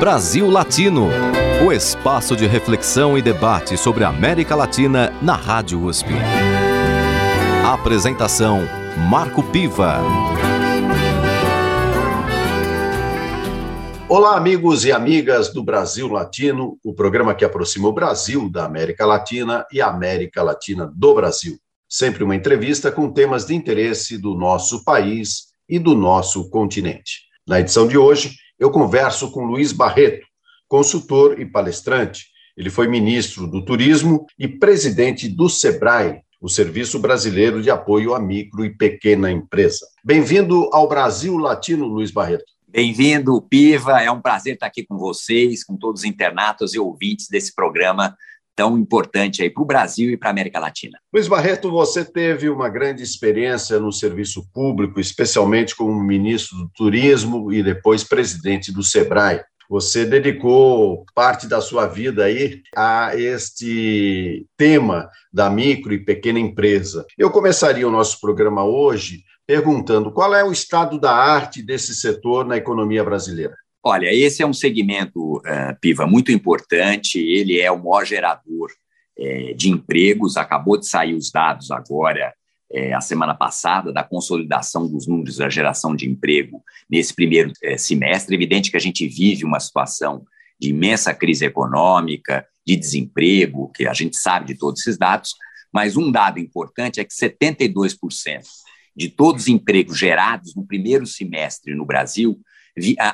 Brasil Latino, o espaço de reflexão e debate sobre a América Latina na Rádio USP. Apresentação Marco Piva. Olá, amigos e amigas do Brasil Latino, o programa que aproxima o Brasil da América Latina e a América Latina do Brasil. Sempre uma entrevista com temas de interesse do nosso país e do nosso continente. Na edição de hoje, eu converso com Luiz Barreto, consultor e palestrante. Ele foi ministro do Turismo e presidente do SEBRAE, o Serviço Brasileiro de Apoio à Micro e Pequena Empresa. Bem-vindo ao Brasil Latino, Luiz Barreto. Bem-vindo, Piva. É um prazer estar aqui com vocês, com todos os internatos e ouvintes desse programa tão importante aí para o Brasil e para a América Latina. Luiz Barreto, você teve uma grande experiência no serviço público, especialmente como ministro do Turismo e depois presidente do SEBRAE. Você dedicou parte da sua vida aí a este tema da micro e pequena empresa. Eu começaria o nosso programa hoje perguntando qual é o estado da arte desse setor na economia brasileira. Olha, esse é um segmento, uh, Piva, muito importante. Ele é o maior gerador é, de empregos. Acabou de sair os dados agora, é, a semana passada, da consolidação dos números da geração de emprego nesse primeiro é, semestre. Evidente que a gente vive uma situação de imensa crise econômica, de desemprego, que a gente sabe de todos esses dados, mas um dado importante é que 72% de todos os empregos gerados no primeiro semestre no Brasil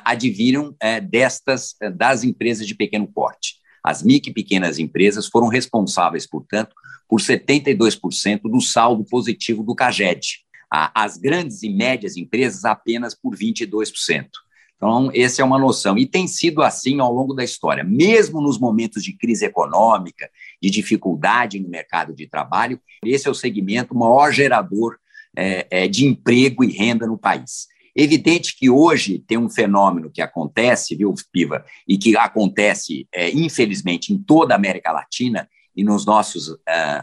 adviram é, destas é, das empresas de pequeno porte. As micro e pequenas empresas foram responsáveis, portanto, por 72% do saldo positivo do CAGED. As grandes e médias empresas apenas por 22%. Então, essa é uma noção. E tem sido assim ao longo da história. Mesmo nos momentos de crise econômica, de dificuldade no mercado de trabalho, esse é o segmento maior gerador é, é, de emprego e renda no país. Evidente que hoje tem um fenômeno que acontece, viu, Piva, e que acontece, é, infelizmente, em toda a América Latina e nos nossos uh,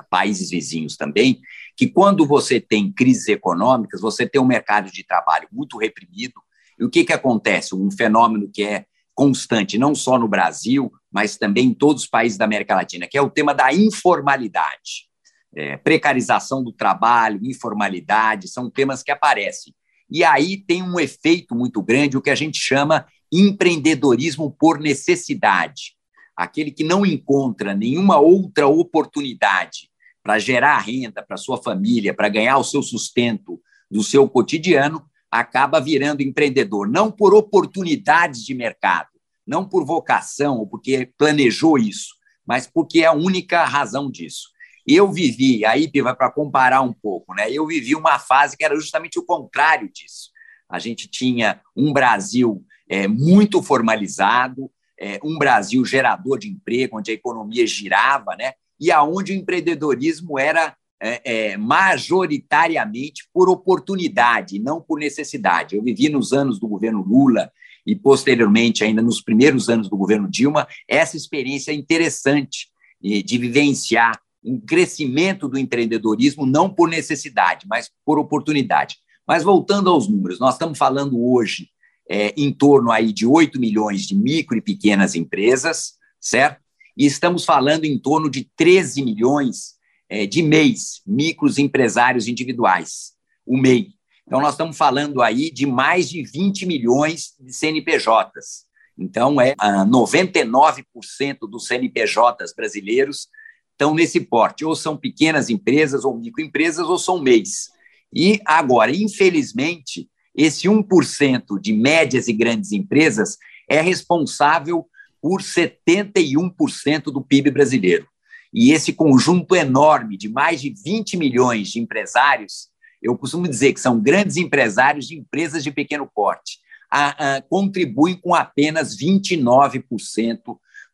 países vizinhos também, que quando você tem crises econômicas, você tem um mercado de trabalho muito reprimido. E o que, que acontece? Um fenômeno que é constante, não só no Brasil, mas também em todos os países da América Latina, que é o tema da informalidade. É, precarização do trabalho, informalidade, são temas que aparecem. E aí tem um efeito muito grande, o que a gente chama empreendedorismo por necessidade. Aquele que não encontra nenhuma outra oportunidade para gerar renda para sua família, para ganhar o seu sustento do seu cotidiano, acaba virando empreendedor, não por oportunidades de mercado, não por vocação ou porque planejou isso, mas porque é a única razão disso. Eu vivi, aí, vai para comparar um pouco, né? Eu vivi uma fase que era justamente o contrário disso. A gente tinha um Brasil é, muito formalizado, é, um Brasil gerador de emprego, onde a economia girava, né? E aonde o empreendedorismo era é, é, majoritariamente por oportunidade, não por necessidade. Eu vivi nos anos do governo Lula e posteriormente, ainda nos primeiros anos do governo Dilma, essa experiência interessante de vivenciar um crescimento do empreendedorismo, não por necessidade, mas por oportunidade. Mas voltando aos números, nós estamos falando hoje é, em torno aí de 8 milhões de micro e pequenas empresas, certo? E estamos falando em torno de 13 milhões é, de MEIs, micros empresários individuais, o MEI. Então, nós estamos falando aí de mais de 20 milhões de CNPJs. Então, é 99% ah, dos CNPJs brasileiros estão nesse porte, ou são pequenas empresas, ou microempresas, ou são MEIs. E agora, infelizmente, esse 1% de médias e grandes empresas é responsável por 71% do PIB brasileiro. E esse conjunto enorme de mais de 20 milhões de empresários, eu costumo dizer que são grandes empresários de empresas de pequeno porte, a, a, contribuem com apenas 29%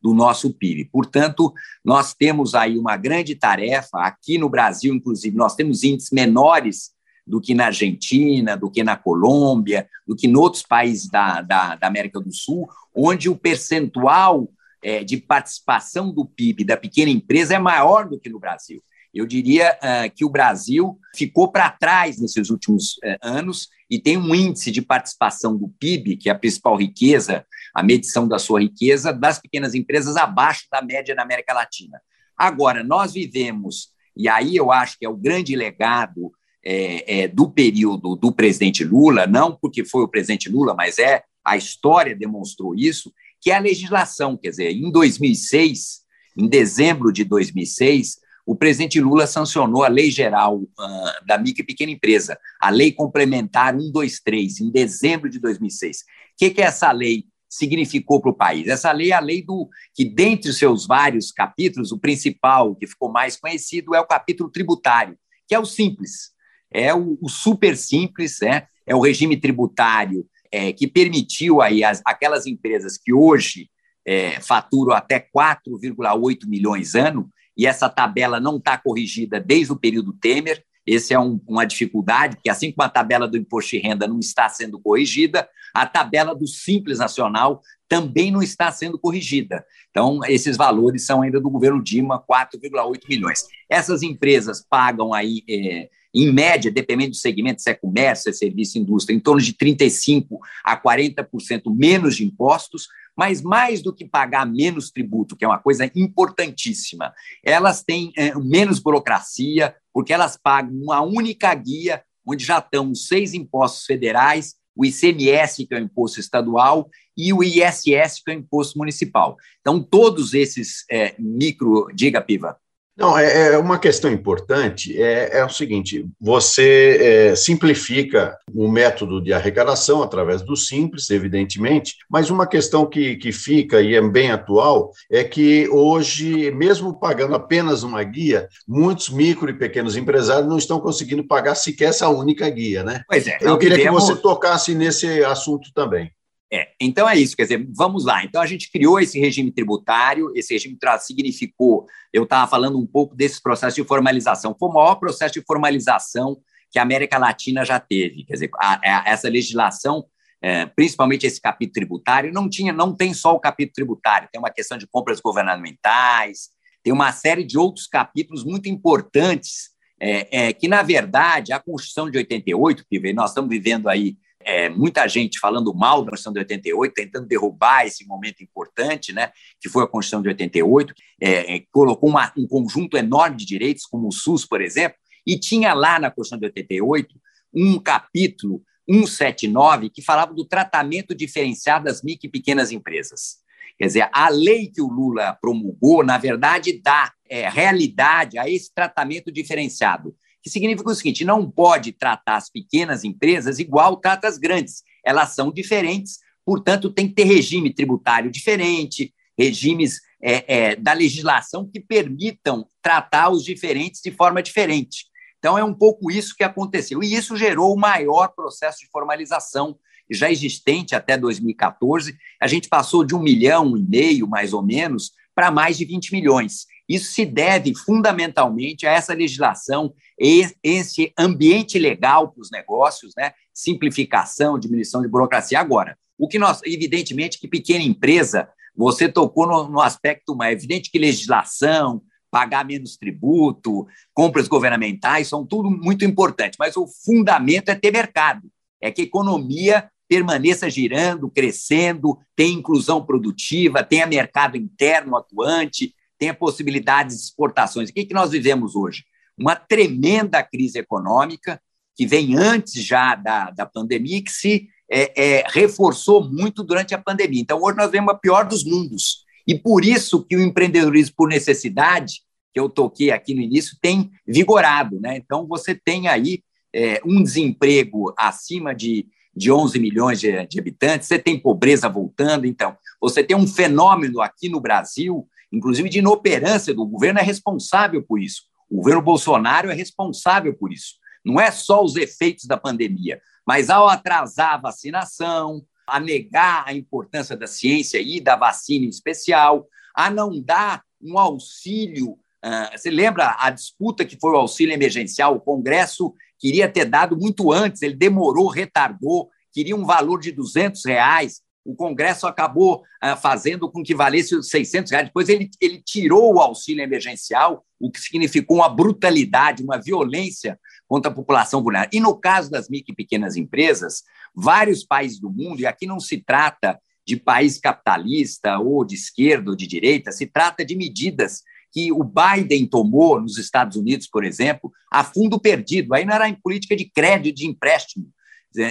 do nosso PIB. Portanto, nós temos aí uma grande tarefa, aqui no Brasil, inclusive, nós temos índices menores do que na Argentina, do que na Colômbia, do que em outros países da, da, da América do Sul, onde o percentual é, de participação do PIB da pequena empresa é maior do que no Brasil. Eu diria uh, que o Brasil ficou para trás nesses últimos uh, anos e tem um índice de participação do PIB, que é a principal riqueza a medição da sua riqueza das pequenas empresas abaixo da média da América Latina. Agora, nós vivemos, e aí eu acho que é o grande legado é, é, do período do presidente Lula, não porque foi o presidente Lula, mas é a história demonstrou isso, que é a legislação. Quer dizer, em 2006, em dezembro de 2006, o presidente Lula sancionou a Lei Geral uh, da Micro e Pequena Empresa, a Lei Complementar 123, em dezembro de 2006. O que, que essa lei significou para o país? Essa lei é a lei do que, dentre os seus vários capítulos, o principal, que ficou mais conhecido, é o capítulo tributário, que é o simples, é o, o super simples, né? é o regime tributário é, que permitiu aí as, aquelas empresas que hoje é, faturam até 4,8 milhões ano, e essa tabela não está corrigida desde o período Temer. Essa é um, uma dificuldade, porque assim como a tabela do imposto de renda não está sendo corrigida, a tabela do Simples Nacional também não está sendo corrigida. Então, esses valores são ainda do governo Dilma, 4,8 milhões. Essas empresas pagam aí é, em média, dependendo do segmento, se é comércio, se é serviço, indústria, em torno de 35% a 40% menos de impostos, mas mais do que pagar menos tributo, que é uma coisa importantíssima, elas têm é, menos burocracia, porque elas pagam uma única guia, onde já estão os seis impostos federais, o ICMS, que é o imposto estadual, e o ISS, que é o imposto municipal. Então, todos esses é, micro. Diga, Piva. Não, é, é, uma questão importante, é, é o seguinte, você é, simplifica o método de arrecadação através do simples, evidentemente, mas uma questão que, que fica e é bem atual é que hoje, mesmo pagando apenas uma guia, muitos micro e pequenos empresários não estão conseguindo pagar sequer essa única guia, né? Pois é. Eu queria que você tocasse nesse assunto também. É, então é isso, quer dizer, vamos lá. Então a gente criou esse regime tributário, esse regime significou, eu estava falando um pouco desse processo de formalização, foi o maior processo de formalização que a América Latina já teve. Quer dizer, a, a, essa legislação, é, principalmente esse capítulo tributário, não tinha, não tem só o capítulo tributário, tem uma questão de compras governamentais, tem uma série de outros capítulos muito importantes, é, é que, na verdade, a Constituição de 88, que nós estamos vivendo aí é, muita gente falando mal da Constituição de 88, tentando derrubar esse momento importante, né, que foi a Constituição de 88, é, é, colocou uma, um conjunto enorme de direitos, como o SUS, por exemplo, e tinha lá na Constituição de 88 um capítulo 179 que falava do tratamento diferenciado das micro e pequenas empresas. Quer dizer, a lei que o Lula promulgou, na verdade, dá é, realidade a esse tratamento diferenciado que significa o seguinte: não pode tratar as pequenas empresas igual trata as grandes. Elas são diferentes, portanto, tem que ter regime tributário diferente, regimes é, é, da legislação que permitam tratar os diferentes de forma diferente. Então, é um pouco isso que aconteceu. E isso gerou o maior processo de formalização já existente até 2014. A gente passou de um milhão e meio, mais ou menos, para mais de 20 milhões. Isso se deve fundamentalmente a essa legislação, esse ambiente legal para os negócios, né? simplificação, diminuição de burocracia. Agora, o que nós, evidentemente, que pequena empresa, você tocou no, no aspecto mais evidente que legislação, pagar menos tributo, compras governamentais, são tudo muito importante, mas o fundamento é ter mercado, é que a economia permaneça girando, crescendo, tenha inclusão produtiva, tenha mercado interno atuante, tenha possibilidades de exportações. O que, que nós vivemos hoje? Uma tremenda crise econômica, que vem antes já da, da pandemia que se é, é, reforçou muito durante a pandemia. Então, hoje nós vemos a pior dos mundos. E por isso que o empreendedorismo por necessidade, que eu toquei aqui no início, tem vigorado. Né? Então, você tem aí é, um desemprego acima de, de 11 milhões de, de habitantes, você tem pobreza voltando. Então, você tem um fenômeno aqui no Brasil inclusive de inoperância do governo, é responsável por isso. O governo Bolsonaro é responsável por isso. Não é só os efeitos da pandemia, mas ao atrasar a vacinação, a negar a importância da ciência e da vacina em especial, a não dar um auxílio. Uh, você lembra a disputa que foi o auxílio emergencial? O Congresso queria ter dado muito antes, ele demorou, retardou, queria um valor de 200 reais o Congresso acabou ah, fazendo com que valesse os 600 reais. Depois ele, ele tirou o auxílio emergencial, o que significou uma brutalidade, uma violência contra a população vulnerável. E no caso das micro e pequenas empresas, vários países do mundo, e aqui não se trata de país capitalista ou de esquerda ou de direita, se trata de medidas que o Biden tomou nos Estados Unidos, por exemplo, a fundo perdido. Aí não era em política de crédito, de empréstimo.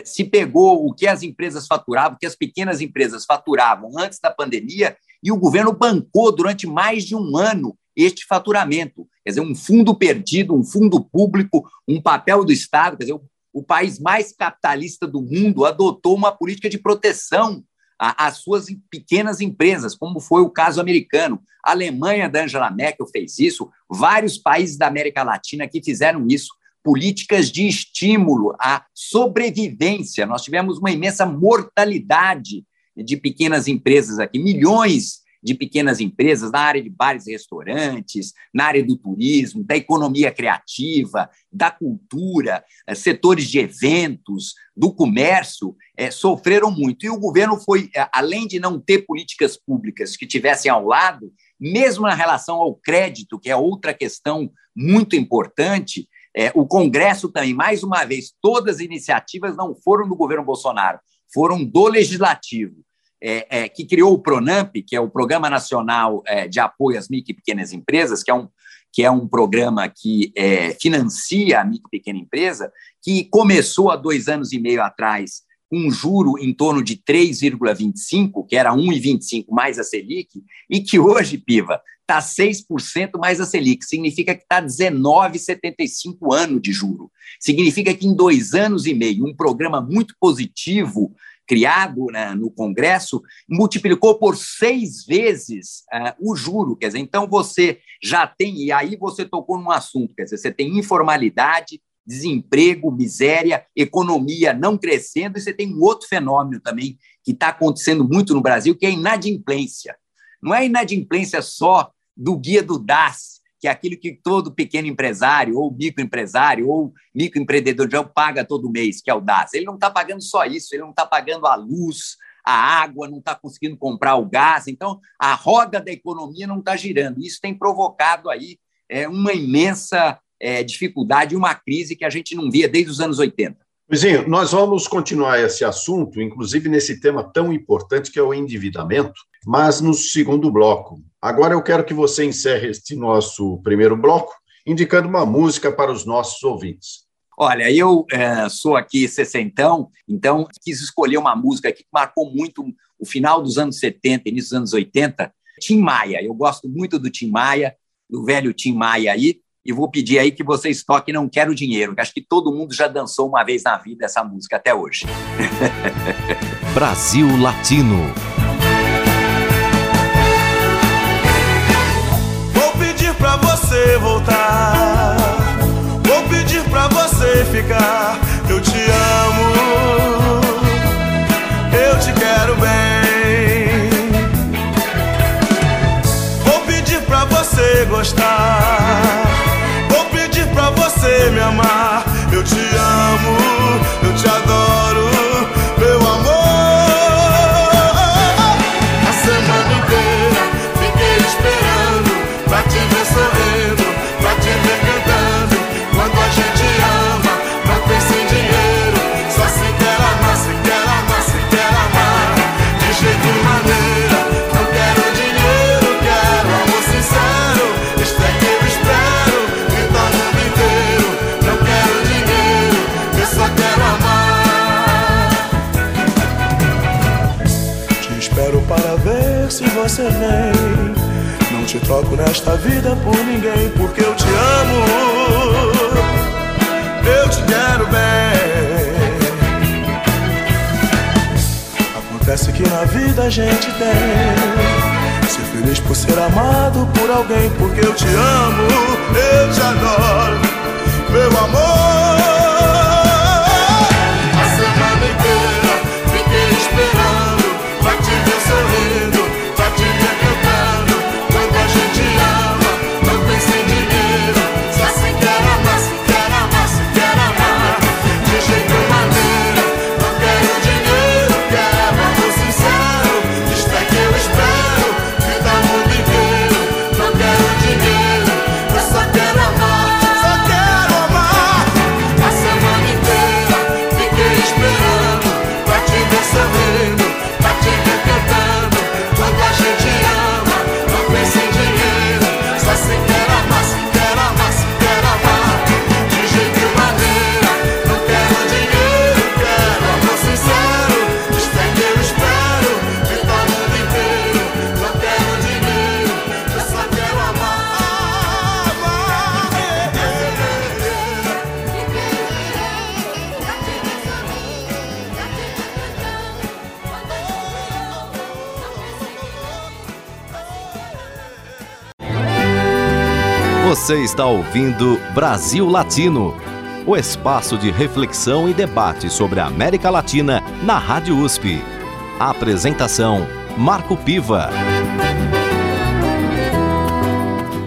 Se pegou o que as empresas faturavam, o que as pequenas empresas faturavam antes da pandemia, e o governo bancou durante mais de um ano este faturamento. Quer dizer, um fundo perdido, um fundo público, um papel do Estado. Quer dizer, o, o país mais capitalista do mundo adotou uma política de proteção às suas pequenas empresas, como foi o caso americano. A Alemanha da Angela Merkel fez isso, vários países da América Latina que fizeram isso. Políticas de estímulo à sobrevivência. Nós tivemos uma imensa mortalidade de pequenas empresas aqui, milhões de pequenas empresas na área de bares e restaurantes, na área do turismo, da economia criativa, da cultura, eh, setores de eventos, do comércio, é, sofreram muito. E o governo foi, eh, além de não ter políticas públicas que tivessem ao lado, mesmo na relação ao crédito, que é outra questão muito importante, é, o Congresso também, mais uma vez, todas as iniciativas não foram do governo Bolsonaro, foram do legislativo. É, é, que criou o Pronamp, que é o Programa Nacional é, de Apoio às Micro e Pequenas Empresas, que é um, que é um programa que é, financia a micro e pequena empresa, que começou há dois anos e meio atrás com um juro em torno de 3,25, que era 1,25 mais a Selic, e que hoje, Piva, está 6% mais a Selic. Significa que está 19,75 anos de juro. Significa que em dois anos e meio, um programa muito positivo criado né, no Congresso, multiplicou por seis vezes uh, o juro. Quer dizer, então você já tem, e aí você tocou num assunto, quer dizer, você tem informalidade, desemprego, miséria, economia não crescendo, e você tem um outro fenômeno também que está acontecendo muito no Brasil, que é a inadimplência. Não é inadimplência só do guia do DAS, que é aquilo que todo pequeno empresário, ou microempresário, ou microempreendedor já paga todo mês, que é o DAS. Ele não está pagando só isso, ele não está pagando a luz, a água, não está conseguindo comprar o gás. Então, a roda da economia não está girando. Isso tem provocado aí é, uma imensa é, dificuldade, uma crise que a gente não via desde os anos 80. Luizinho, nós vamos continuar esse assunto, inclusive nesse tema tão importante que é o endividamento, mas no segundo bloco. Agora eu quero que você encerre este nosso primeiro bloco indicando uma música para os nossos ouvintes. Olha, eu é, sou aqui sessentão, então quis escolher uma música que marcou muito o final dos anos 70, início dos anos 80, Tim Maia. Eu gosto muito do Tim Maia, do velho Tim Maia aí, e vou pedir aí que vocês toquem Não Quero Dinheiro, que acho que todo mundo já dançou uma vez na vida essa música até hoje. Brasil Latino. Vou pedir pra você voltar. Vou pedir pra você ficar. Eu te amo. Eu te quero bem. Vou pedir pra você gostar você me amar. Eu te amo, você vem. Não te troco nesta vida por ninguém, porque eu te amo. Eu te quero bem. Acontece que na vida a gente tem Ser feliz por ser amado por alguém Porque eu te amo, eu te adoro Meu amor está ouvindo Brasil Latino, o espaço de reflexão e debate sobre a América Latina na Rádio USP. A apresentação: Marco Piva.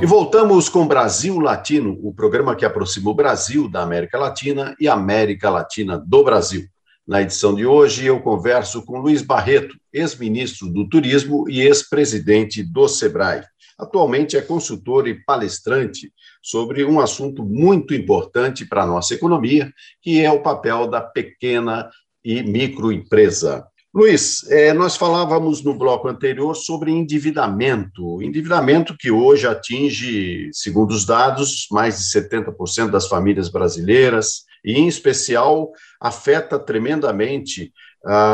E voltamos com Brasil Latino, o programa que aproxima o Brasil da América Latina e a América Latina do Brasil. Na edição de hoje, eu converso com Luiz Barreto, ex-ministro do Turismo e ex-presidente do SEBRAE. Atualmente é consultor e palestrante sobre um assunto muito importante para a nossa economia, que é o papel da pequena e microempresa. Luiz, é, nós falávamos no bloco anterior sobre endividamento, endividamento que hoje atinge, segundo os dados, mais de 70% das famílias brasileiras, e, em especial, afeta tremendamente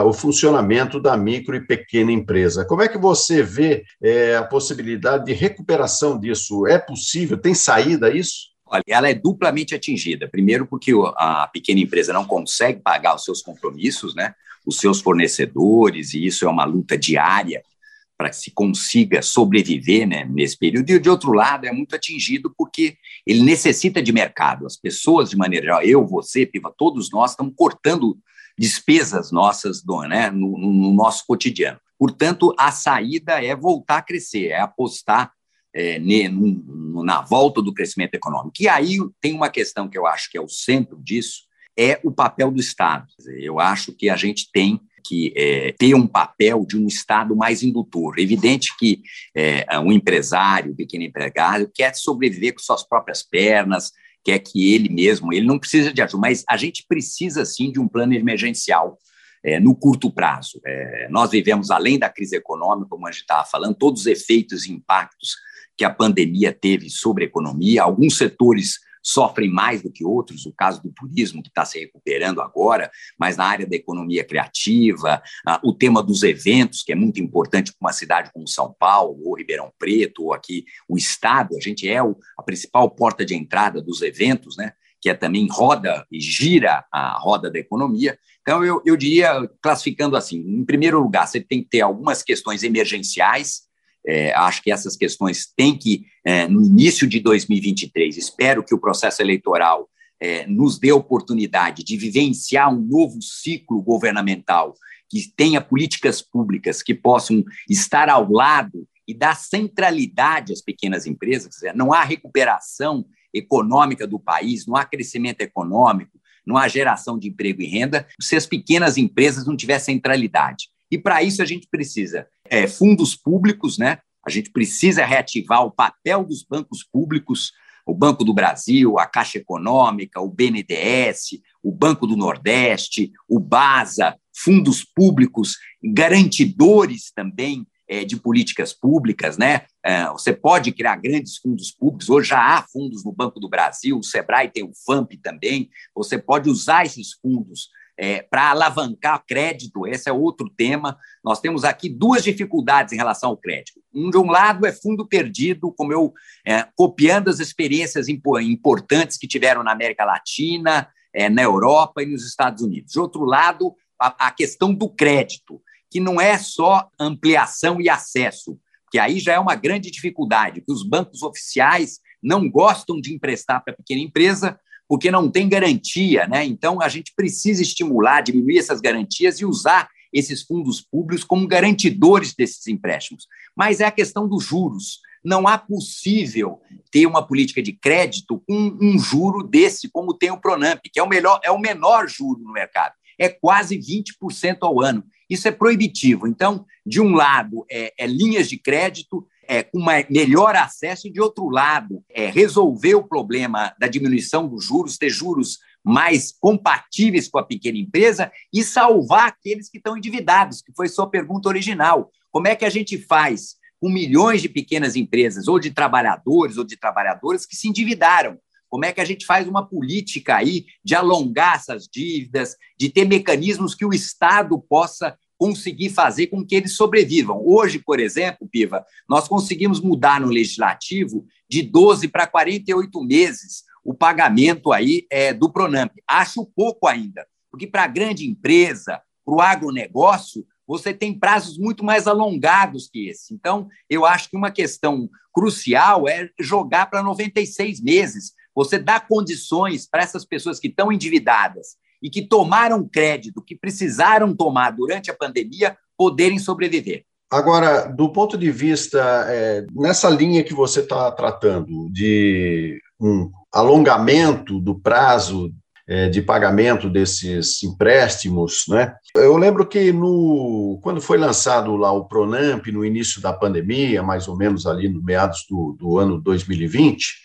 o funcionamento da micro e pequena empresa. Como é que você vê é, a possibilidade de recuperação disso? É possível? Tem saída isso? Olha, ela é duplamente atingida. Primeiro, porque a pequena empresa não consegue pagar os seus compromissos, né? os seus fornecedores, e isso é uma luta diária para que se consiga sobreviver né, nesse período. E, de outro lado, é muito atingido porque ele necessita de mercado. As pessoas, de maneira geral, eu, você, Piva, todos nós estamos cortando despesas nossas do, né, no, no nosso cotidiano. Portanto, a saída é voltar a crescer, é apostar é, na volta do crescimento econômico. E aí tem uma questão que eu acho que é o centro disso, é o papel do Estado. Eu acho que a gente tem que é, ter um papel de um Estado mais indutor. Evidente que é, um empresário, um pequeno empregado, quer sobreviver com suas próprias pernas, quer que ele mesmo, ele não precisa de ajuda, mas a gente precisa sim de um plano emergencial é, no curto prazo. É, nós vivemos, além da crise econômica, como a gente estava falando, todos os efeitos e impactos que a pandemia teve sobre a economia, alguns setores sofrem mais do que outros, o caso do turismo, que está se recuperando agora, mas na área da economia criativa, ah, o tema dos eventos, que é muito importante para uma cidade como São Paulo, ou Ribeirão Preto, ou aqui o Estado, a gente é a principal porta de entrada dos eventos, né? que é também roda e gira a roda da economia. Então, eu, eu diria, classificando assim: em primeiro lugar, você tem que ter algumas questões emergenciais, é, acho que essas questões têm que, é, no início de 2023, espero que o processo eleitoral é, nos dê a oportunidade de vivenciar um novo ciclo governamental que tenha políticas públicas que possam estar ao lado e dar centralidade às pequenas empresas. Não há recuperação econômica do país, não há crescimento econômico, não há geração de emprego e renda se as pequenas empresas não tiverem centralidade. E para isso a gente precisa é, fundos públicos, né? A gente precisa reativar o papel dos bancos públicos, o Banco do Brasil, a Caixa Econômica, o BNDES, o Banco do Nordeste, o BASA, fundos públicos, garantidores também é, de políticas públicas, né? É, você pode criar grandes fundos públicos, hoje já há fundos no Banco do Brasil, o Sebrae tem o FAMP também, você pode usar esses fundos é, para alavancar crédito, esse é outro tema. Nós temos aqui duas dificuldades em relação ao crédito. Um, de um lado, é fundo perdido, como eu, é, copiando as experiências importantes que tiveram na América Latina, é, na Europa e nos Estados Unidos. De outro lado, a, a questão do crédito, que não é só ampliação e acesso, que aí já é uma grande dificuldade, que os bancos oficiais não gostam de emprestar para pequena empresa, porque não tem garantia, né? Então a gente precisa estimular, diminuir essas garantias e usar esses fundos públicos como garantidores desses empréstimos. Mas é a questão dos juros. Não há possível ter uma política de crédito com um juro desse, como tem o Pronamp, que é o, melhor, é o menor juro no mercado. É quase 20% ao ano. Isso é proibitivo. Então, de um lado, é, é linhas de crédito, é, com melhor acesso e, de outro lado, é, resolver o problema da diminuição dos juros, ter juros mais compatíveis com a pequena empresa e salvar aqueles que estão endividados, que foi sua pergunta original. Como é que a gente faz com milhões de pequenas empresas, ou de trabalhadores ou de trabalhadoras que se endividaram? Como é que a gente faz uma política aí de alongar essas dívidas, de ter mecanismos que o Estado possa conseguir fazer com que eles sobrevivam. Hoje, por exemplo, Piva, nós conseguimos mudar no legislativo de 12 para 48 meses o pagamento aí é, do Pronamp. Acho pouco ainda, porque para a grande empresa, para o agronegócio, você tem prazos muito mais alongados que esse. Então, eu acho que uma questão crucial é jogar para 96 meses. Você dá condições para essas pessoas que estão endividadas e que tomaram crédito, que precisaram tomar durante a pandemia, poderem sobreviver. Agora, do ponto de vista, é, nessa linha que você está tratando, de um alongamento do prazo é, de pagamento desses empréstimos, né? Eu lembro que no, quando foi lançado lá o Pronamp, no início da pandemia, mais ou menos ali no meados do, do ano 2020, é,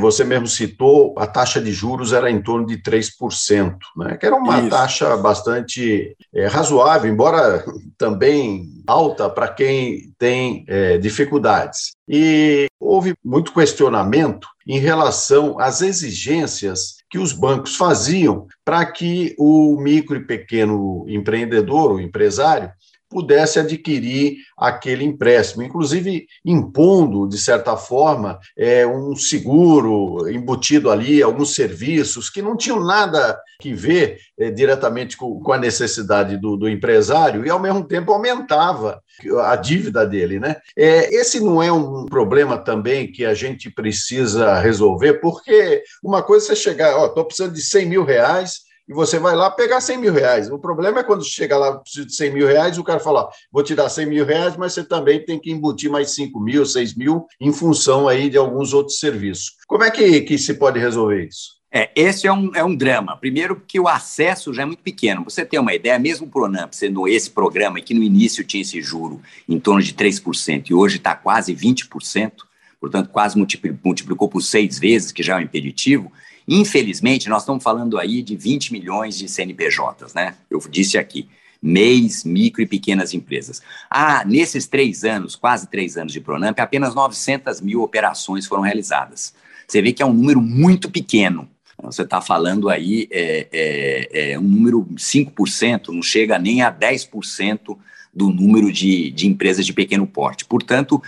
você mesmo citou, a taxa de juros era em torno de 3%, né? que era uma Isso. taxa bastante é, razoável, embora também alta para quem tem é, dificuldades. E houve muito questionamento em relação às exigências que os bancos faziam para que o micro e pequeno empreendedor, o empresário, pudesse adquirir aquele empréstimo, inclusive impondo, de certa forma, é, um seguro embutido ali, alguns serviços que não tinham nada que ver é, diretamente com, a necessidade do, do, empresário e, ao mesmo tempo, aumentava a dívida dele. Né? É, esse não é um problema também que a gente precisa resolver, porque uma coisa é você chegar, estou precisando de 100 mil reais, e você vai lá pegar 100 mil reais. O problema é quando chega lá, precisa de 100 mil reais, o cara fala, vou te dar 100 mil reais, mas você também tem que embutir mais 5 mil, 6 mil, em função aí de alguns outros serviços. Como é que, que se pode resolver isso? É, esse é um, é um drama. Primeiro, porque o acesso já é muito pequeno. Você tem uma ideia, mesmo o Pronamp sendo esse programa que no início tinha esse juro em torno de 3% e hoje está quase 20%, portanto, quase multiplicou, multiplicou por seis vezes, que já é um impeditivo, Infelizmente, nós estamos falando aí de 20 milhões de CNPJs, né? Eu disse aqui, MEIs, micro e pequenas empresas. Ah, nesses três anos, quase três anos de Pronamp, apenas 900 mil operações foram realizadas. Você vê que é um número muito pequeno. Você está falando aí é, é, é um número 5%, não chega nem a 10% do número de, de empresas de pequeno porte. Portanto,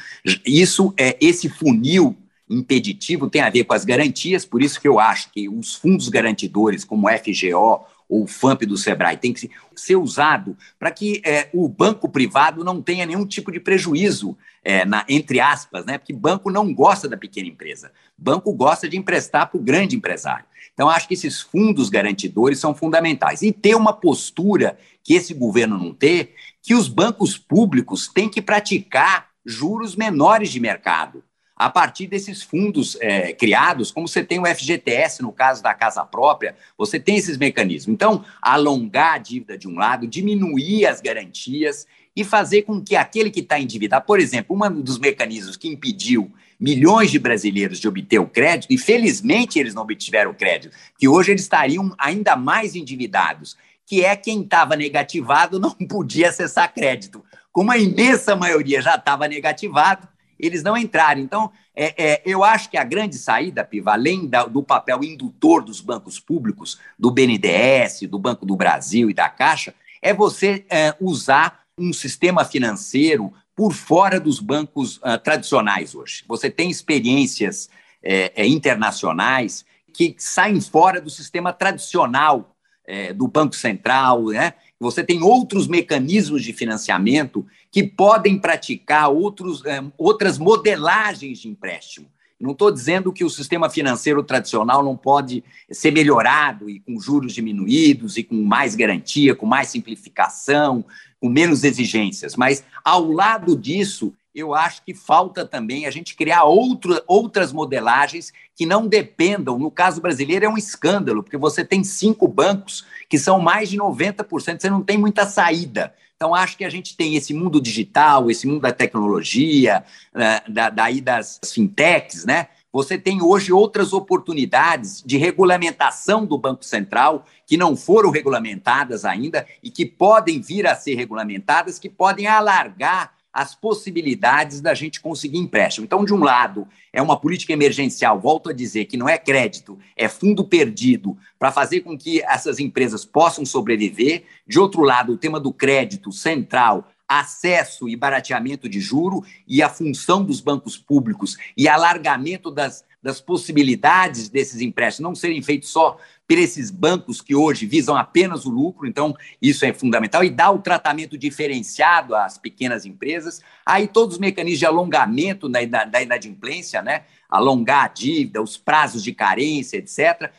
isso é esse funil impeditivo tem a ver com as garantias, por isso que eu acho que os fundos garantidores, como o FGO ou o FAMP do Sebrae, tem que ser usado para que é, o banco privado não tenha nenhum tipo de prejuízo, é, na, entre aspas, né? porque banco não gosta da pequena empresa, banco gosta de emprestar para o grande empresário. Então, acho que esses fundos garantidores são fundamentais. E ter uma postura que esse governo não tem, que os bancos públicos têm que praticar juros menores de mercado a partir desses fundos é, criados, como você tem o FGTS no caso da casa própria, você tem esses mecanismos. Então, alongar a dívida de um lado, diminuir as garantias e fazer com que aquele que está endividado, por exemplo, um dos mecanismos que impediu milhões de brasileiros de obter o crédito, e felizmente eles não obtiveram o crédito, que hoje eles estariam ainda mais endividados, que é quem estava negativado não podia acessar crédito. Como a imensa maioria já estava negativado, eles não entraram. Então, é, é, eu acho que a grande saída, Piva, além da, do papel indutor dos bancos públicos, do BNDES, do Banco do Brasil e da Caixa, é você é, usar um sistema financeiro por fora dos bancos uh, tradicionais hoje. Você tem experiências é, é, internacionais que saem fora do sistema tradicional é, do Banco Central, né? Você tem outros mecanismos de financiamento que podem praticar outros, é, outras modelagens de empréstimo. Não estou dizendo que o sistema financeiro tradicional não pode ser melhorado e com juros diminuídos e com mais garantia, com mais simplificação, com menos exigências, mas ao lado disso, eu acho que falta também a gente criar outro, outras modelagens que não dependam. No caso brasileiro, é um escândalo, porque você tem cinco bancos que são mais de 90%, você não tem muita saída. Então, acho que a gente tem esse mundo digital, esse mundo da tecnologia, né, da, daí das fintechs, né? Você tem hoje outras oportunidades de regulamentação do Banco Central que não foram regulamentadas ainda e que podem vir a ser regulamentadas, que podem alargar as possibilidades da gente conseguir empréstimo. Então, de um lado, é uma política emergencial, volto a dizer, que não é crédito, é fundo perdido para fazer com que essas empresas possam sobreviver. De outro lado, o tema do crédito central, acesso e barateamento de juro e a função dos bancos públicos e alargamento das, das possibilidades desses empréstimos não serem feitos só por esses bancos que hoje visam apenas o lucro, então isso é fundamental, e dá o tratamento diferenciado às pequenas empresas. Aí todos os mecanismos de alongamento da, da inadimplência, né? alongar a dívida, os prazos de carência, etc.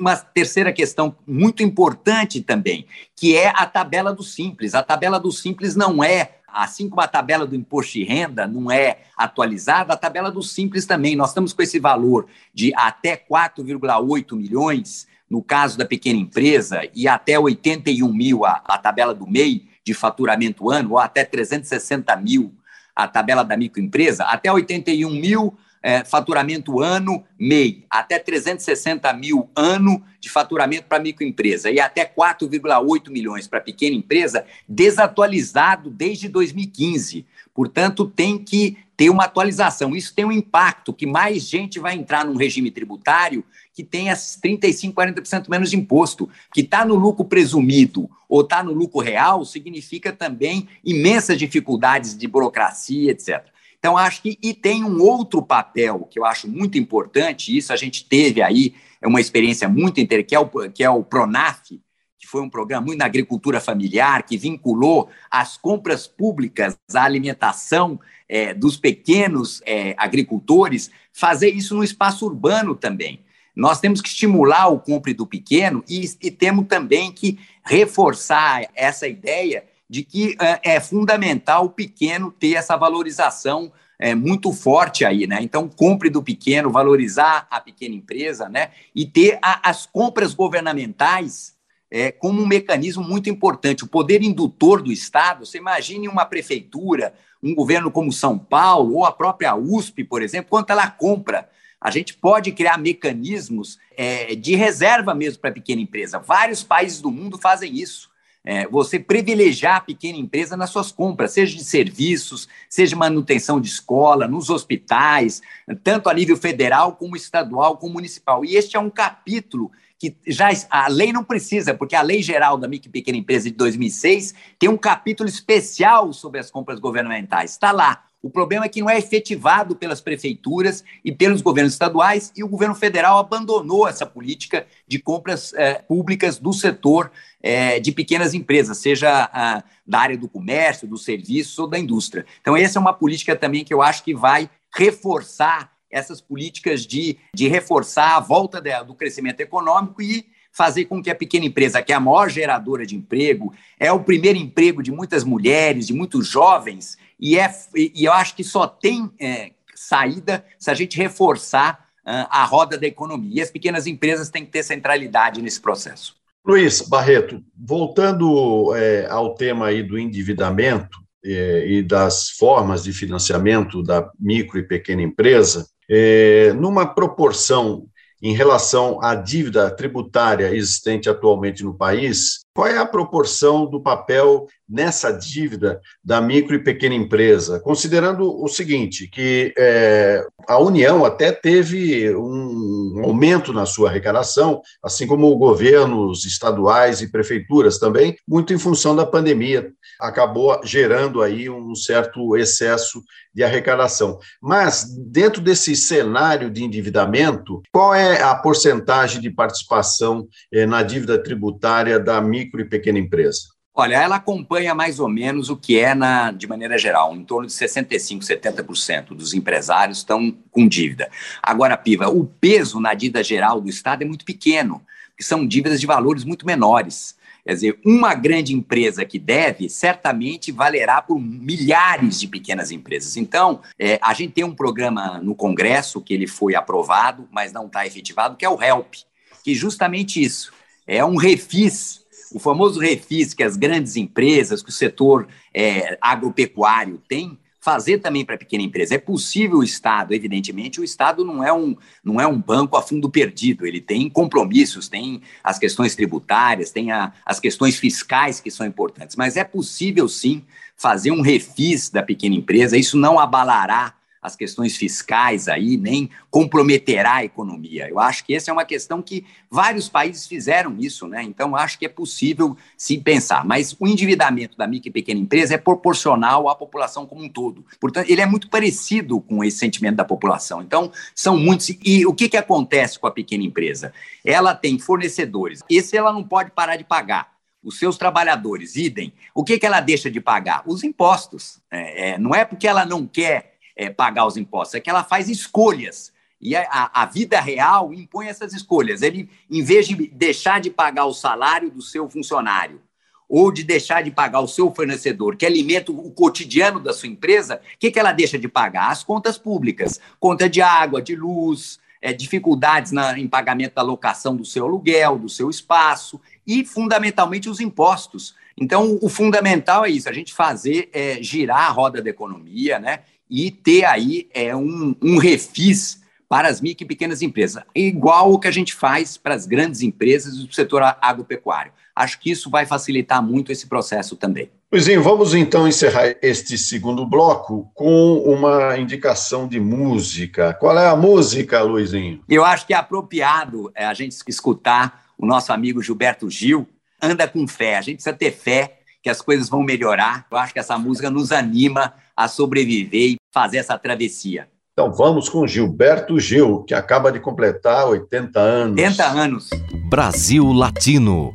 uma terceira questão muito importante também, que é a tabela do Simples. A tabela do Simples não é assim como a tabela do imposto de renda não é atualizada, a tabela do Simples também. Nós estamos com esse valor de até 4,8 milhões no caso da pequena empresa e até 81 mil a, a tabela do MEI de faturamento ano, ou até 360 mil a tabela da microempresa, até 81 mil é, faturamento ano MEI, até 360 mil ano de faturamento para microempresa e até 4,8 milhões para pequena empresa, desatualizado desde 2015. Portanto, tem que ter uma atualização. Isso tem um impacto, que mais gente vai entrar num regime tributário que tenha 35%, 40% menos de imposto. Que está no lucro presumido ou está no lucro real, significa também imensas dificuldades de burocracia, etc. Então, acho que. E tem um outro papel que eu acho muito importante, isso a gente teve aí, é uma experiência muito interessante, que é o, que é o PRONAF, que foi um programa muito na agricultura familiar, que vinculou as compras públicas à alimentação é, dos pequenos é, agricultores, fazer isso no espaço urbano também. Nós temos que estimular o compre do pequeno e, e temos também que reforçar essa ideia de que é, é fundamental o pequeno ter essa valorização é, muito forte aí, né? Então, compre do pequeno, valorizar a pequena empresa, né? E ter a, as compras governamentais é, como um mecanismo muito importante. O poder indutor do Estado, você imagine uma prefeitura, um governo como São Paulo, ou a própria USP, por exemplo, quanto ela compra. A gente pode criar mecanismos é, de reserva mesmo para a pequena empresa. Vários países do mundo fazem isso é, você privilegiar a pequena empresa nas suas compras, seja de serviços, seja manutenção de escola, nos hospitais, tanto a nível federal como estadual, como municipal. E este é um capítulo que já a lei não precisa, porque a Lei Geral da Micro e Pequena Empresa de 2006 tem um capítulo especial sobre as compras governamentais. Está lá. O problema é que não é efetivado pelas prefeituras e pelos governos estaduais, e o governo federal abandonou essa política de compras eh, públicas do setor eh, de pequenas empresas, seja ah, da área do comércio, dos serviços ou da indústria. Então, essa é uma política também que eu acho que vai reforçar essas políticas de, de reforçar a volta de, do crescimento econômico e fazer com que a pequena empresa, que é a maior geradora de emprego, é o primeiro emprego de muitas mulheres, de muitos jovens, e, é, e eu acho que só tem é, saída se a gente reforçar uh, a roda da economia. E as pequenas empresas têm que ter centralidade nesse processo. Luiz Barreto, voltando é, ao tema aí do endividamento é, e das formas de financiamento da micro e pequena empresa, é, numa proporção em relação à dívida tributária existente atualmente no país, qual é a proporção do papel nessa dívida da micro e pequena empresa? Considerando o seguinte, que é, a União até teve um aumento na sua arrecadação, assim como governos estaduais e prefeituras também, muito em função da pandemia, acabou gerando aí um certo excesso de arrecadação. Mas, dentro desse cenário de endividamento, qual é a porcentagem de participação eh, na dívida tributária da micro e pequena empresa? Olha, ela acompanha mais ou menos o que é, na, de maneira geral, em torno de 65%, 70% dos empresários estão com dívida. Agora, Piva, o peso na dívida geral do Estado é muito pequeno, que são dívidas de valores muito menores. Quer dizer, uma grande empresa que deve, certamente valerá por milhares de pequenas empresas. Então, é, a gente tem um programa no Congresso que ele foi aprovado, mas não está efetivado, que é o HELP, que justamente isso, é um refis o famoso refis que as grandes empresas, que o setor é, agropecuário tem, fazer também para a pequena empresa. É possível o Estado, evidentemente, o Estado não é, um, não é um banco a fundo perdido, ele tem compromissos, tem as questões tributárias, tem a, as questões fiscais que são importantes, mas é possível sim fazer um refis da pequena empresa, isso não abalará as questões fiscais aí, nem comprometerá a economia. Eu acho que essa é uma questão que vários países fizeram isso, né? Então, acho que é possível se pensar. Mas o endividamento da micro e pequena empresa é proporcional à população como um todo. Portanto, ele é muito parecido com esse sentimento da população. Então, são muitos. E o que, que acontece com a pequena empresa? Ela tem fornecedores. Esse ela não pode parar de pagar os seus trabalhadores, idem, o que, que ela deixa de pagar? Os impostos. É, é, não é porque ela não quer é, pagar os impostos, é que ela faz escolhas. E a, a, vida real impõe essas escolhas. Ele, em vez de deixar de pagar o salário do seu funcionário, ou de deixar de pagar o seu fornecedor, que alimenta o cotidiano da sua empresa, o que, que ela deixa de pagar? As contas públicas, conta de água, de luz, é, dificuldades na, em pagamento da locação do seu aluguel, do seu espaço e, fundamentalmente, os impostos. Então, o fundamental é isso, a gente fazer é, girar a roda da economia né, e ter aí é, um, um refis para as micro e pequenas empresas, igual o que a gente faz para as grandes empresas do setor agropecuário. Acho que isso vai facilitar muito esse processo também. Luizinho, vamos então encerrar este segundo bloco com uma indicação de música. Qual é a música, Luizinho? Eu acho que é apropriado é, a gente escutar o nosso amigo Gilberto Gil, anda com fé. A gente precisa ter fé que as coisas vão melhorar. Eu acho que essa música nos anima a sobreviver e fazer essa travessia. Então vamos com Gilberto Gil, que acaba de completar 80 anos. 80 anos. Brasil Latino.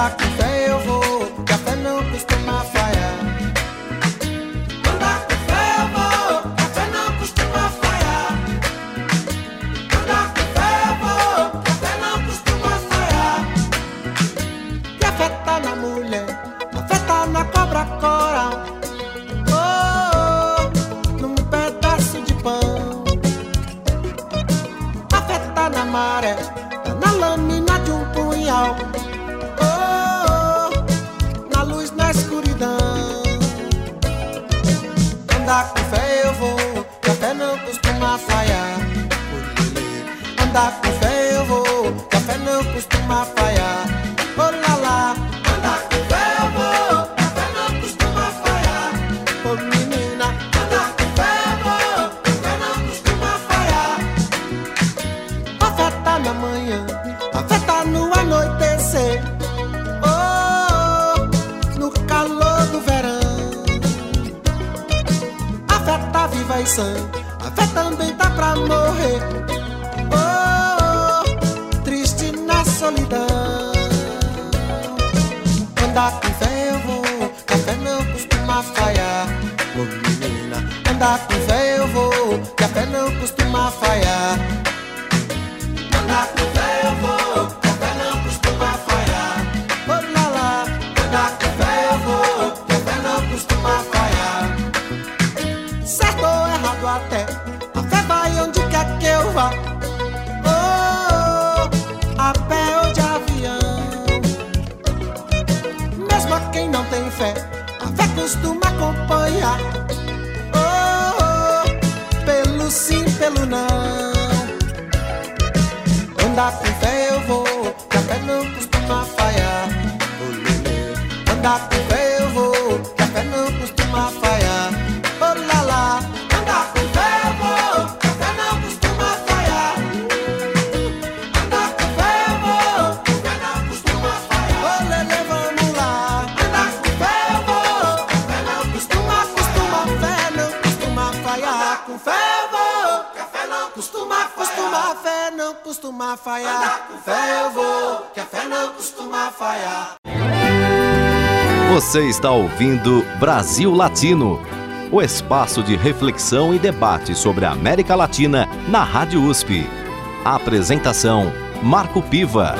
o'clock. Você está ouvindo Brasil Latino, o espaço de reflexão e debate sobre a América Latina na Rádio USP. A apresentação: Marco Piva.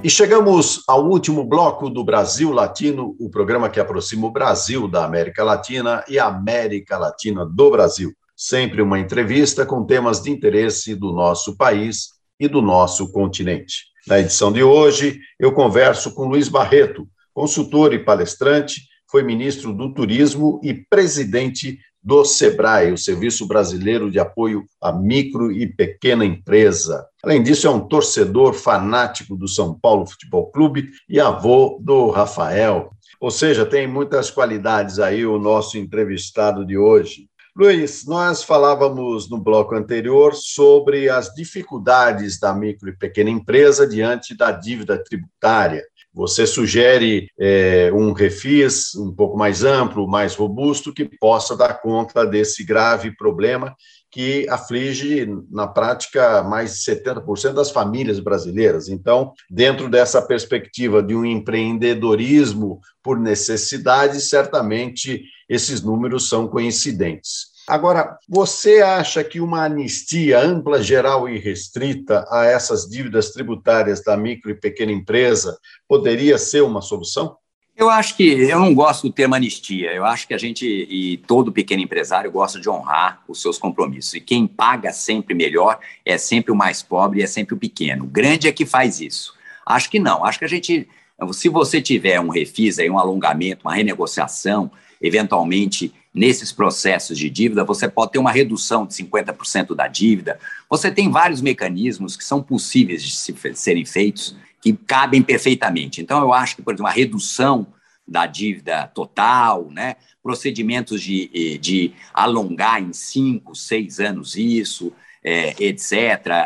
E chegamos ao último bloco do Brasil Latino, o programa que aproxima o Brasil da América Latina e a América Latina do Brasil. Sempre uma entrevista com temas de interesse do nosso país e do nosso continente. Na edição de hoje, eu converso com Luiz Barreto, consultor e palestrante, foi ministro do Turismo e presidente do SEBRAE, o Serviço Brasileiro de Apoio à Micro e Pequena Empresa. Além disso, é um torcedor fanático do São Paulo Futebol Clube e avô do Rafael. Ou seja, tem muitas qualidades aí o nosso entrevistado de hoje. Luiz, nós falávamos no bloco anterior sobre as dificuldades da micro e pequena empresa diante da dívida tributária. Você sugere é, um refis um pouco mais amplo, mais robusto, que possa dar conta desse grave problema que aflige, na prática, mais de 70% das famílias brasileiras. Então, dentro dessa perspectiva de um empreendedorismo por necessidade, certamente esses números são coincidentes. Agora, você acha que uma anistia ampla, geral e restrita a essas dívidas tributárias da micro e pequena empresa poderia ser uma solução? Eu acho que eu não gosto do termo anistia. Eu acho que a gente e todo pequeno empresário gosta de honrar os seus compromissos. E quem paga sempre melhor é sempre o mais pobre e é sempre o pequeno. O grande é que faz isso. Acho que não. Acho que a gente, se você tiver um refis aí, um alongamento, uma renegociação, eventualmente nesses processos de dívida, você pode ter uma redução de 50% da dívida. Você tem vários mecanismos que são possíveis de se, serem feitos, que cabem perfeitamente. Então, eu acho que, por exemplo, a redução da dívida total, né? procedimentos de, de alongar em cinco, seis anos isso, é, etc.,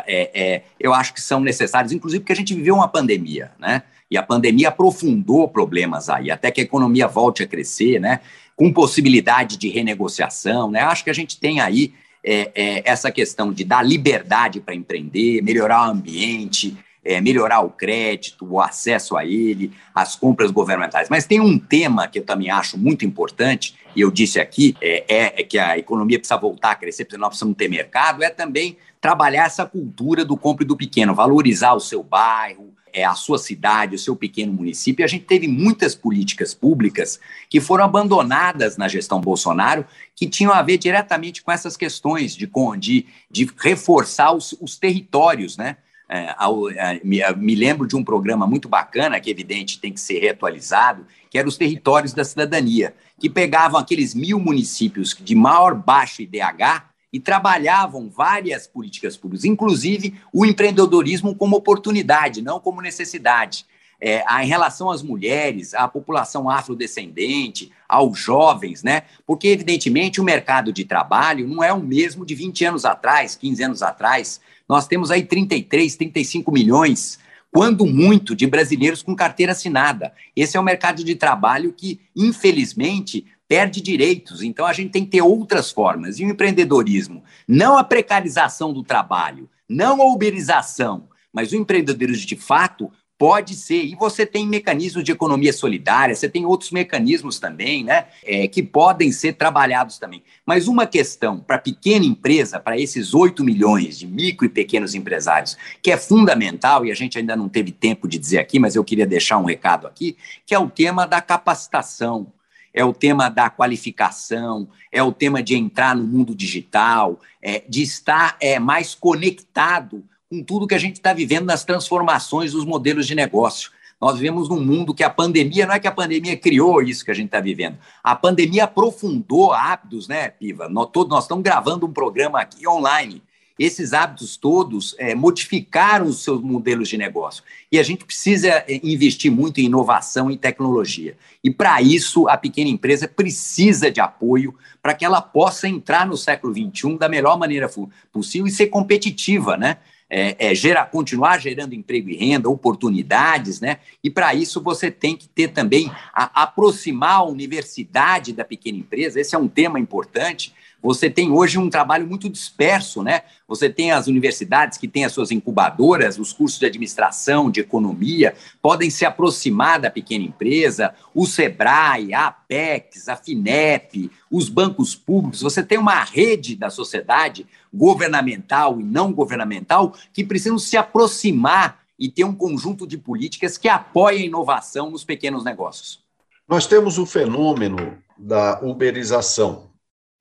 é, é, eu acho que são necessários, inclusive porque a gente viveu uma pandemia, né? E a pandemia aprofundou problemas aí, até que a economia volte a crescer, né? com possibilidade de renegociação. Né? Acho que a gente tem aí é, é, essa questão de dar liberdade para empreender, melhorar o ambiente, é, melhorar o crédito, o acesso a ele, as compras governamentais. Mas tem um tema que eu também acho muito importante, e eu disse aqui, é, é, é que a economia precisa voltar a crescer, porque nós precisamos ter mercado, é também trabalhar essa cultura do compre do pequeno, valorizar o seu bairro, é, a sua cidade, o seu pequeno município. E a gente teve muitas políticas públicas que foram abandonadas na gestão Bolsonaro, que tinham a ver diretamente com essas questões de, de, de reforçar os, os territórios, né? É, ao, é, me, me, lembro de um programa muito bacana, que evidente tem que ser reatualizado, que era os territórios da cidadania, que pegavam aqueles mil municípios de maior baixo IDH e trabalhavam várias políticas públicas, inclusive o empreendedorismo como oportunidade, não como necessidade. É, em relação às mulheres, à população afrodescendente, aos jovens, né? Porque, evidentemente, o mercado de trabalho não é o mesmo de 20 anos atrás, 15 anos atrás. Nós temos aí 33, 35 milhões, quando muito, de brasileiros com carteira assinada. Esse é o mercado de trabalho que, infelizmente, perde direitos. Então a gente tem que ter outras formas. E o empreendedorismo, não a precarização do trabalho, não a uberização, mas o empreendedorismo de fato pode ser. E você tem mecanismos de economia solidária, você tem outros mecanismos também, né, é, que podem ser trabalhados também. Mas uma questão para pequena empresa, para esses 8 milhões de micro e pequenos empresários, que é fundamental, e a gente ainda não teve tempo de dizer aqui, mas eu queria deixar um recado aqui, que é o tema da capacitação é o tema da qualificação, é o tema de entrar no mundo digital, é, de estar é, mais conectado com tudo que a gente está vivendo nas transformações dos modelos de negócio. Nós vivemos num mundo que a pandemia, não é que a pandemia criou isso que a gente está vivendo, a pandemia aprofundou hábitos, né, Piva? Nós, todos, nós estamos gravando um programa aqui online esses hábitos todos é, modificaram os seus modelos de negócio. E a gente precisa é, investir muito em inovação e tecnologia. E para isso, a pequena empresa precisa de apoio para que ela possa entrar no século XXI da melhor maneira possível e ser competitiva, né? É, é, gerar, continuar gerando emprego e renda, oportunidades, né? E para isso você tem que ter também a, aproximar a universidade da pequena empresa. Esse é um tema importante você tem hoje um trabalho muito disperso, né? Você tem as universidades que têm as suas incubadoras, os cursos de administração, de economia, podem se aproximar da pequena empresa, o Sebrae, a Apex, a FINEP, os bancos públicos. Você tem uma rede da sociedade governamental e não governamental que precisam se aproximar e ter um conjunto de políticas que apoiem a inovação nos pequenos negócios. Nós temos o fenômeno da uberização,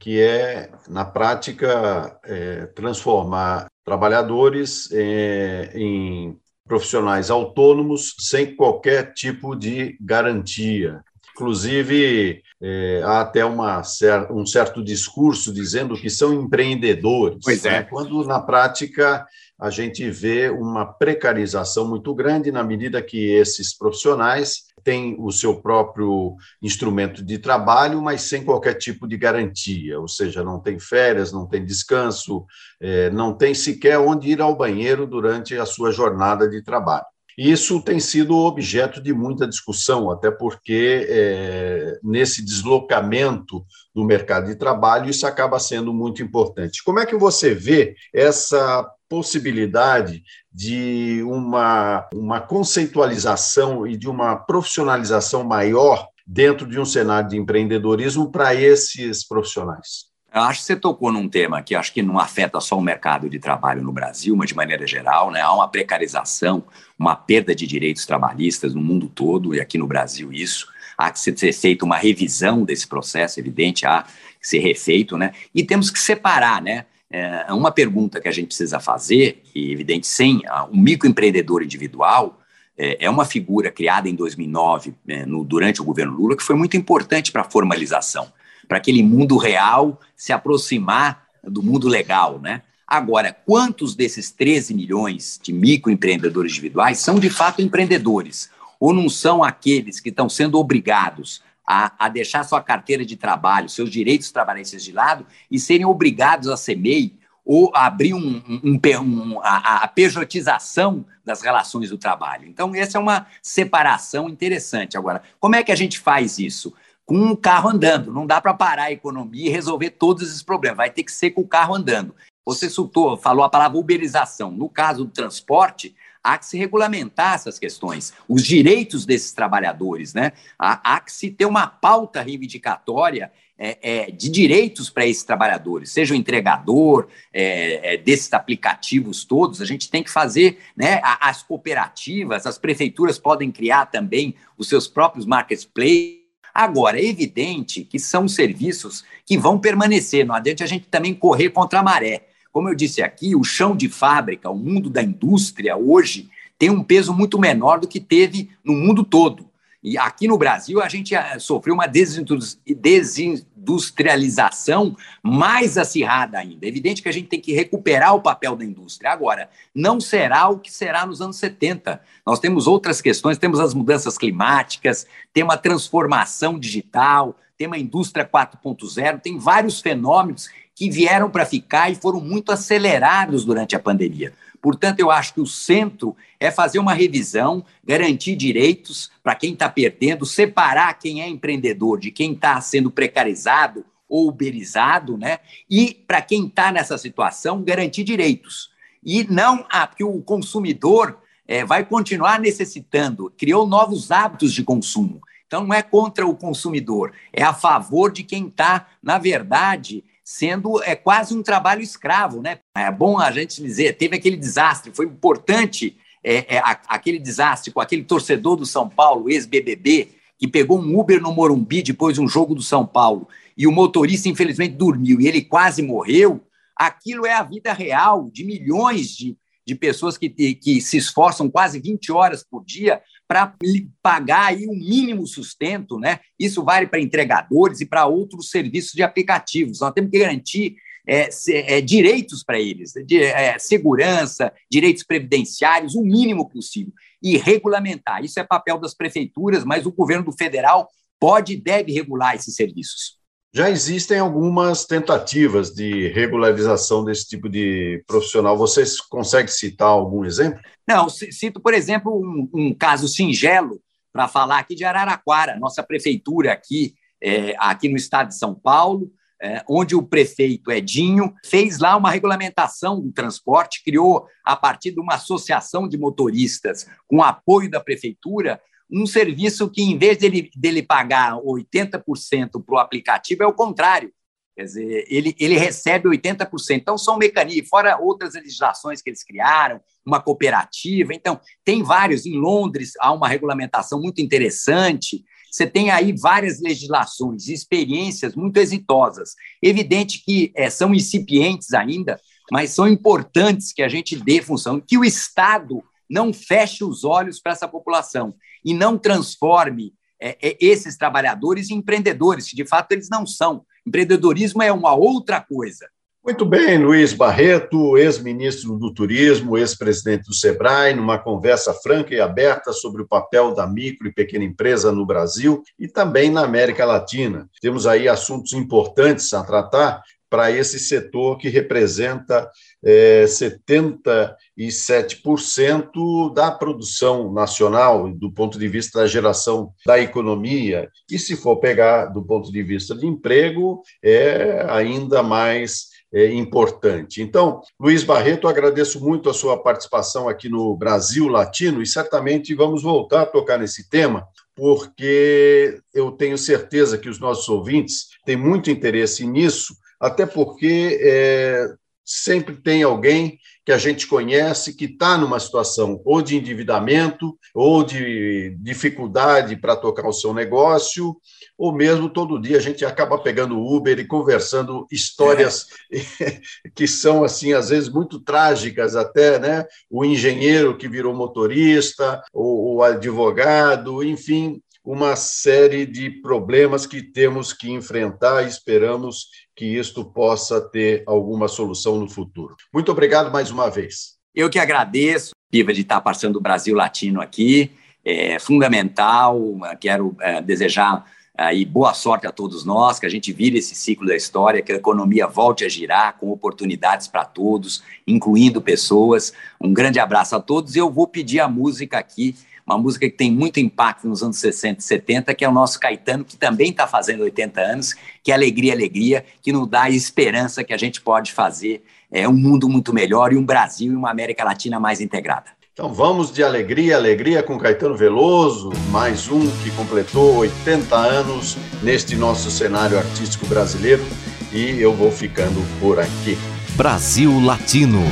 que é, na prática, é, transformar trabalhadores é, em profissionais autônomos sem qualquer tipo de garantia. Inclusive, é, há até uma, um certo discurso dizendo que são empreendedores, pois é. Né? quando na prática a gente vê uma precarização muito grande na medida que esses profissionais têm o seu próprio instrumento de trabalho, mas sem qualquer tipo de garantia, ou seja, não tem férias, não tem descanso, é, não tem sequer onde ir ao banheiro durante a sua jornada de trabalho. Isso tem sido objeto de muita discussão, até porque é, nesse deslocamento do mercado de trabalho isso acaba sendo muito importante. Como é que você vê essa possibilidade de uma, uma conceitualização e de uma profissionalização maior dentro de um cenário de empreendedorismo para esses profissionais? Eu acho que você tocou num tema que acho que não afeta só o mercado de trabalho no Brasil, mas de maneira geral, né? Há uma precarização, uma perda de direitos trabalhistas no mundo todo e aqui no Brasil isso. Há que ser feita uma revisão desse processo, evidente, há que ser refeito, né? E temos que separar, né? É uma pergunta que a gente precisa fazer, e evidente, sem o microempreendedor individual, é, é uma figura criada em 2009, é, no, durante o governo Lula, que foi muito importante para a formalização, para aquele mundo real se aproximar do mundo legal, né? Agora, quantos desses 13 milhões de microempreendedores individuais são de fato empreendedores? Ou não são aqueles que estão sendo obrigados a, a deixar sua carteira de trabalho, seus direitos trabalhistas de lado e serem obrigados a ser MEI ou a abrir um, um, um, a, a pejotização das relações do trabalho. Então, essa é uma separação interessante. Agora, como é que a gente faz isso? Com um carro andando. Não dá para parar a economia e resolver todos esses problemas. Vai ter que ser com o carro andando. Você citou, falou a palavra uberização. No caso do transporte, há que se regulamentar essas questões, os direitos desses trabalhadores, né? Há, há que se ter uma pauta reivindicatória é, é, de direitos para esses trabalhadores, seja o entregador é, é desses aplicativos todos, a gente tem que fazer, né? As cooperativas, as prefeituras podem criar também os seus próprios marketplaces. Agora, é evidente que são serviços que vão permanecer, não adianta a gente também correr contra a maré. Como eu disse aqui, o chão de fábrica, o mundo da indústria hoje tem um peso muito menor do que teve no mundo todo. E aqui no Brasil a gente eh, sofreu uma desindustrialização mais acirrada ainda. É evidente que a gente tem que recuperar o papel da indústria. Agora, não será o que será nos anos 70. Nós temos outras questões, temos as mudanças climáticas, tem uma transformação digital, tem uma indústria 4.0, tem vários fenômenos que vieram para ficar e foram muito acelerados durante a pandemia. Portanto, eu acho que o centro é fazer uma revisão, garantir direitos para quem está perdendo, separar quem é empreendedor de quem está sendo precarizado ou uberizado, né? E para quem está nessa situação, garantir direitos. E não, ah, porque o consumidor é, vai continuar necessitando, criou novos hábitos de consumo. Então, não é contra o consumidor, é a favor de quem está, na verdade, sendo é quase um trabalho escravo, né? É bom a gente dizer, teve aquele desastre, foi importante é, é, aquele desastre com aquele torcedor do São Paulo, ex-BBB, que pegou um Uber no Morumbi depois de um jogo do São Paulo e o motorista infelizmente dormiu e ele quase morreu. Aquilo é a vida real de milhões de, de pessoas que, que se esforçam quase 20 horas por dia para pagar aí um mínimo sustento, né? Isso vale para entregadores e para outros serviços de aplicativos. Nós temos que garantir é, é, direitos para eles, de, é, segurança, direitos previdenciários, o mínimo possível, e regulamentar. Isso é papel das prefeituras, mas o governo do federal pode e deve regular esses serviços. Já existem algumas tentativas de regularização desse tipo de profissional. Vocês conseguem citar algum exemplo? Não, cito, por exemplo, um, um caso singelo para falar aqui de Araraquara, nossa prefeitura aqui, é, aqui no estado de São Paulo, é, onde o prefeito Edinho fez lá uma regulamentação do transporte, criou, a partir de uma associação de motoristas, com apoio da prefeitura, um serviço que, em vez dele, dele pagar 80% para o aplicativo, é o contrário. Quer dizer, ele, ele recebe 80%. Então, são mecanismos, fora outras legislações que eles criaram, uma cooperativa. Então, tem vários. Em Londres, há uma regulamentação muito interessante. Você tem aí várias legislações, experiências muito exitosas. Evidente que é, são incipientes ainda, mas são importantes que a gente dê função, que o Estado não feche os olhos para essa população e não transforme é, é, esses trabalhadores em empreendedores, que de fato eles não são. Empreendedorismo é uma outra coisa. Muito bem, Luiz Barreto, ex-ministro do Turismo, ex-presidente do SEBRAE, numa conversa franca e aberta sobre o papel da micro e pequena empresa no Brasil e também na América Latina. Temos aí assuntos importantes a tratar para esse setor que representa é, 77% da produção nacional, do ponto de vista da geração da economia. E se for pegar do ponto de vista de emprego, é ainda mais é, importante. Então, Luiz Barreto, agradeço muito a sua participação aqui no Brasil Latino e certamente vamos voltar a tocar nesse tema, porque eu tenho certeza que os nossos ouvintes têm muito interesse nisso até porque é, sempre tem alguém que a gente conhece que está numa situação ou de endividamento, ou de dificuldade para tocar o seu negócio, ou mesmo todo dia a gente acaba pegando Uber e conversando histórias é. que são, assim, às vezes muito trágicas até, né? O engenheiro que virou motorista, o, o advogado, enfim, uma série de problemas que temos que enfrentar e esperamos que isto possa ter alguma solução no futuro. Muito obrigado mais uma vez. Eu que agradeço, Piva, de estar passando o Brasil Latino aqui. É fundamental. Quero é, desejar aí boa sorte a todos nós, que a gente vire esse ciclo da história, que a economia volte a girar com oportunidades para todos, incluindo pessoas. Um grande abraço a todos. Eu vou pedir a música aqui uma música que tem muito impacto nos anos 60 e 70, que é o nosso Caetano, que também está fazendo 80 anos, que é Alegria, Alegria, que nos dá a esperança que a gente pode fazer é, um mundo muito melhor e um Brasil e uma América Latina mais integrada. Então vamos de alegria, alegria com Caetano Veloso, mais um que completou 80 anos neste nosso cenário artístico brasileiro. E eu vou ficando por aqui. Brasil Latino.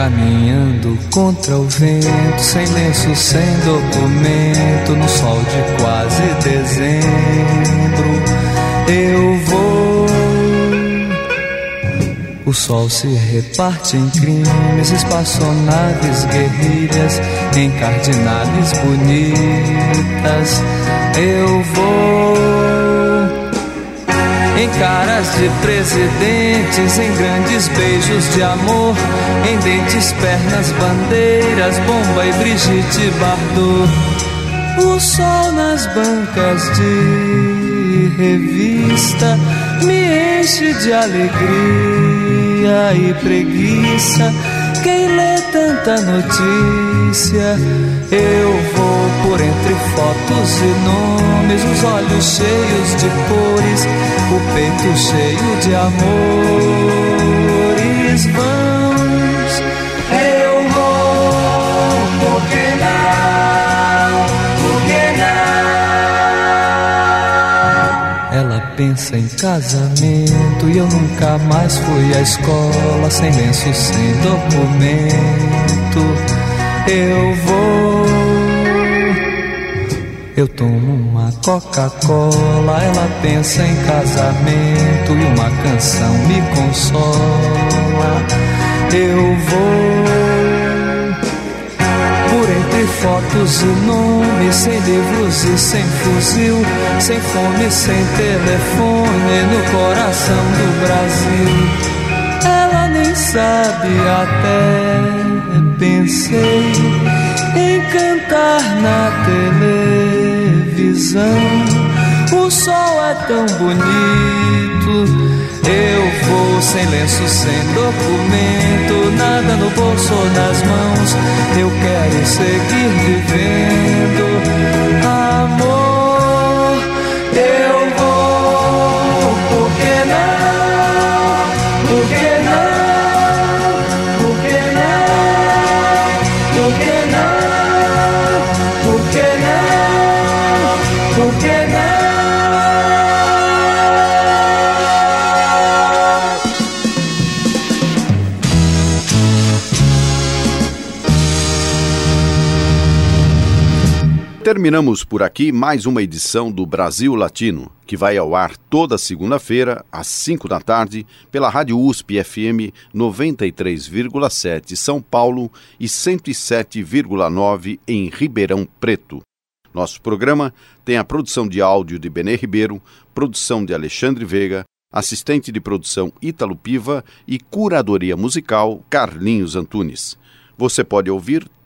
Caminhando contra o vento, sem lenço, sem documento, no sol de quase dezembro, eu vou. O sol se reparte em crimes, espaçonaves, guerrilhas, em cardinales bonitas, eu vou caras de presidentes, em grandes beijos de amor, em dentes, pernas, bandeiras, bomba e Brigitte Bardot. O sol nas bancas de revista me enche de alegria e preguiça. Quem lê tanta notícia, eu vou por entre fotos e nomes, os olhos cheios de cores, o peito cheio de amores vãos. Pensa em casamento e eu nunca mais fui à escola, sem lenço, sem documento. Eu vou eu tomo uma Coca-Cola, ela pensa em casamento e uma canção me consola. Eu vou entre fotos e nomes, sem livros e sem fuzil, sem fome, sem telefone, no coração do Brasil. Ela nem sabe até pensei em cantar na televisão. O sol é tão bonito. Eu vou sem lenço, sem documento, nada no bolso ou nas mãos. Eu quero seguir vivendo. Amor, eu vou, Terminamos por aqui mais uma edição do Brasil Latino, que vai ao ar toda segunda-feira, às 5 da tarde, pela Rádio USP FM 93,7 São Paulo e 107,9 em Ribeirão Preto. Nosso programa tem a produção de áudio de Benê Ribeiro, produção de Alexandre Veiga, assistente de produção Ítalo Piva e curadoria musical Carlinhos Antunes. Você pode ouvir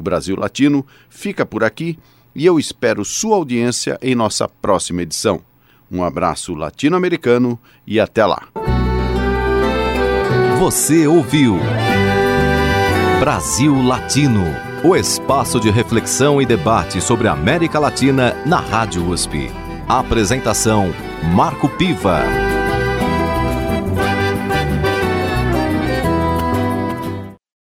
O Brasil Latino fica por aqui e eu espero sua audiência em nossa próxima edição. Um abraço latino-americano e até lá. Você ouviu Brasil Latino, o espaço de reflexão e debate sobre a América Latina na Rádio USP. Apresentação Marco Piva.